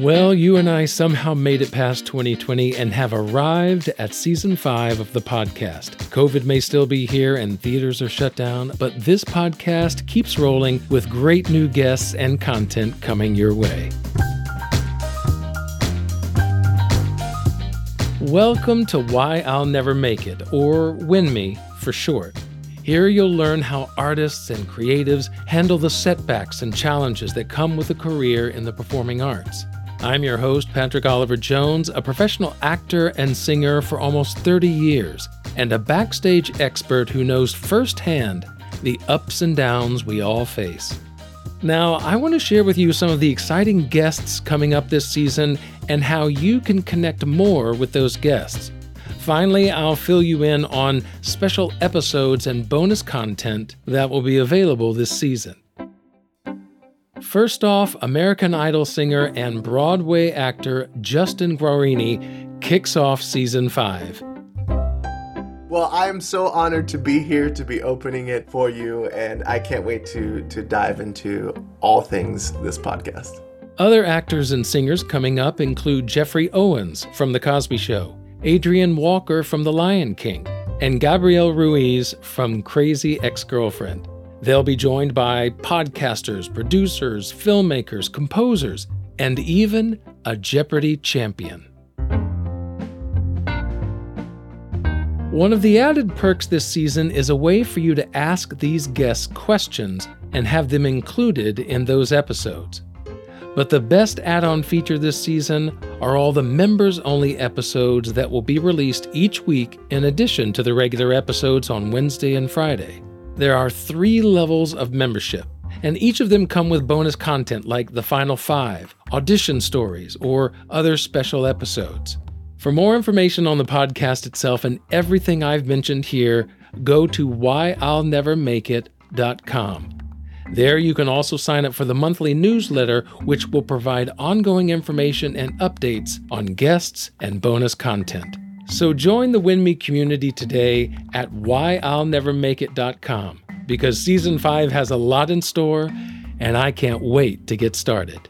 Well, you and I somehow made it past 2020 and have arrived at season five of the podcast. COVID may still be here and theaters are shut down, but this podcast keeps rolling with great new guests and content coming your way. Welcome to Why I'll Never Make It, or WINMI for short. Here you'll learn how artists and creatives handle the setbacks and challenges that come with a career in the performing arts. I'm your host, Patrick Oliver Jones, a professional actor and singer for almost 30 years, and a backstage expert who knows firsthand the ups and downs we all face. Now, I want to share with you some of the exciting guests coming up this season and how you can connect more with those guests. Finally, I'll fill you in on special episodes and bonus content that will be available this season. First off, American Idol singer and Broadway actor Justin Guarini kicks off season five. Well, I am so honored to be here to be opening it for you, and I can't wait to to dive into all things this podcast. Other actors and singers coming up include Geoffrey Owens from The Cosby Show, Adrienne Walker from The Lion King, and Gabrielle Ruiz from Crazy Ex Girlfriend. They'll be joined by podcasters, producers, filmmakers, composers, and even a Jeopardy champion. One of the added perks this season is a way for you to ask these guests questions and have them included in those episodes. But the best add on feature this season are all the members only episodes that will be released each week in addition to the regular episodes on Wednesday and Friday. There are three levels of membership, and each of them come with bonus content like the final five, audition stories, or other special episodes. For more information on the podcast itself and everything I've mentioned here, go to whyillnevermakeit.com. There you can also sign up for the monthly newsletter, which will provide ongoing information and updates on guests and bonus content. So join the WINMI community today at whyillnevermakeit.com because season 5 has a lot in store and I can't wait to get started.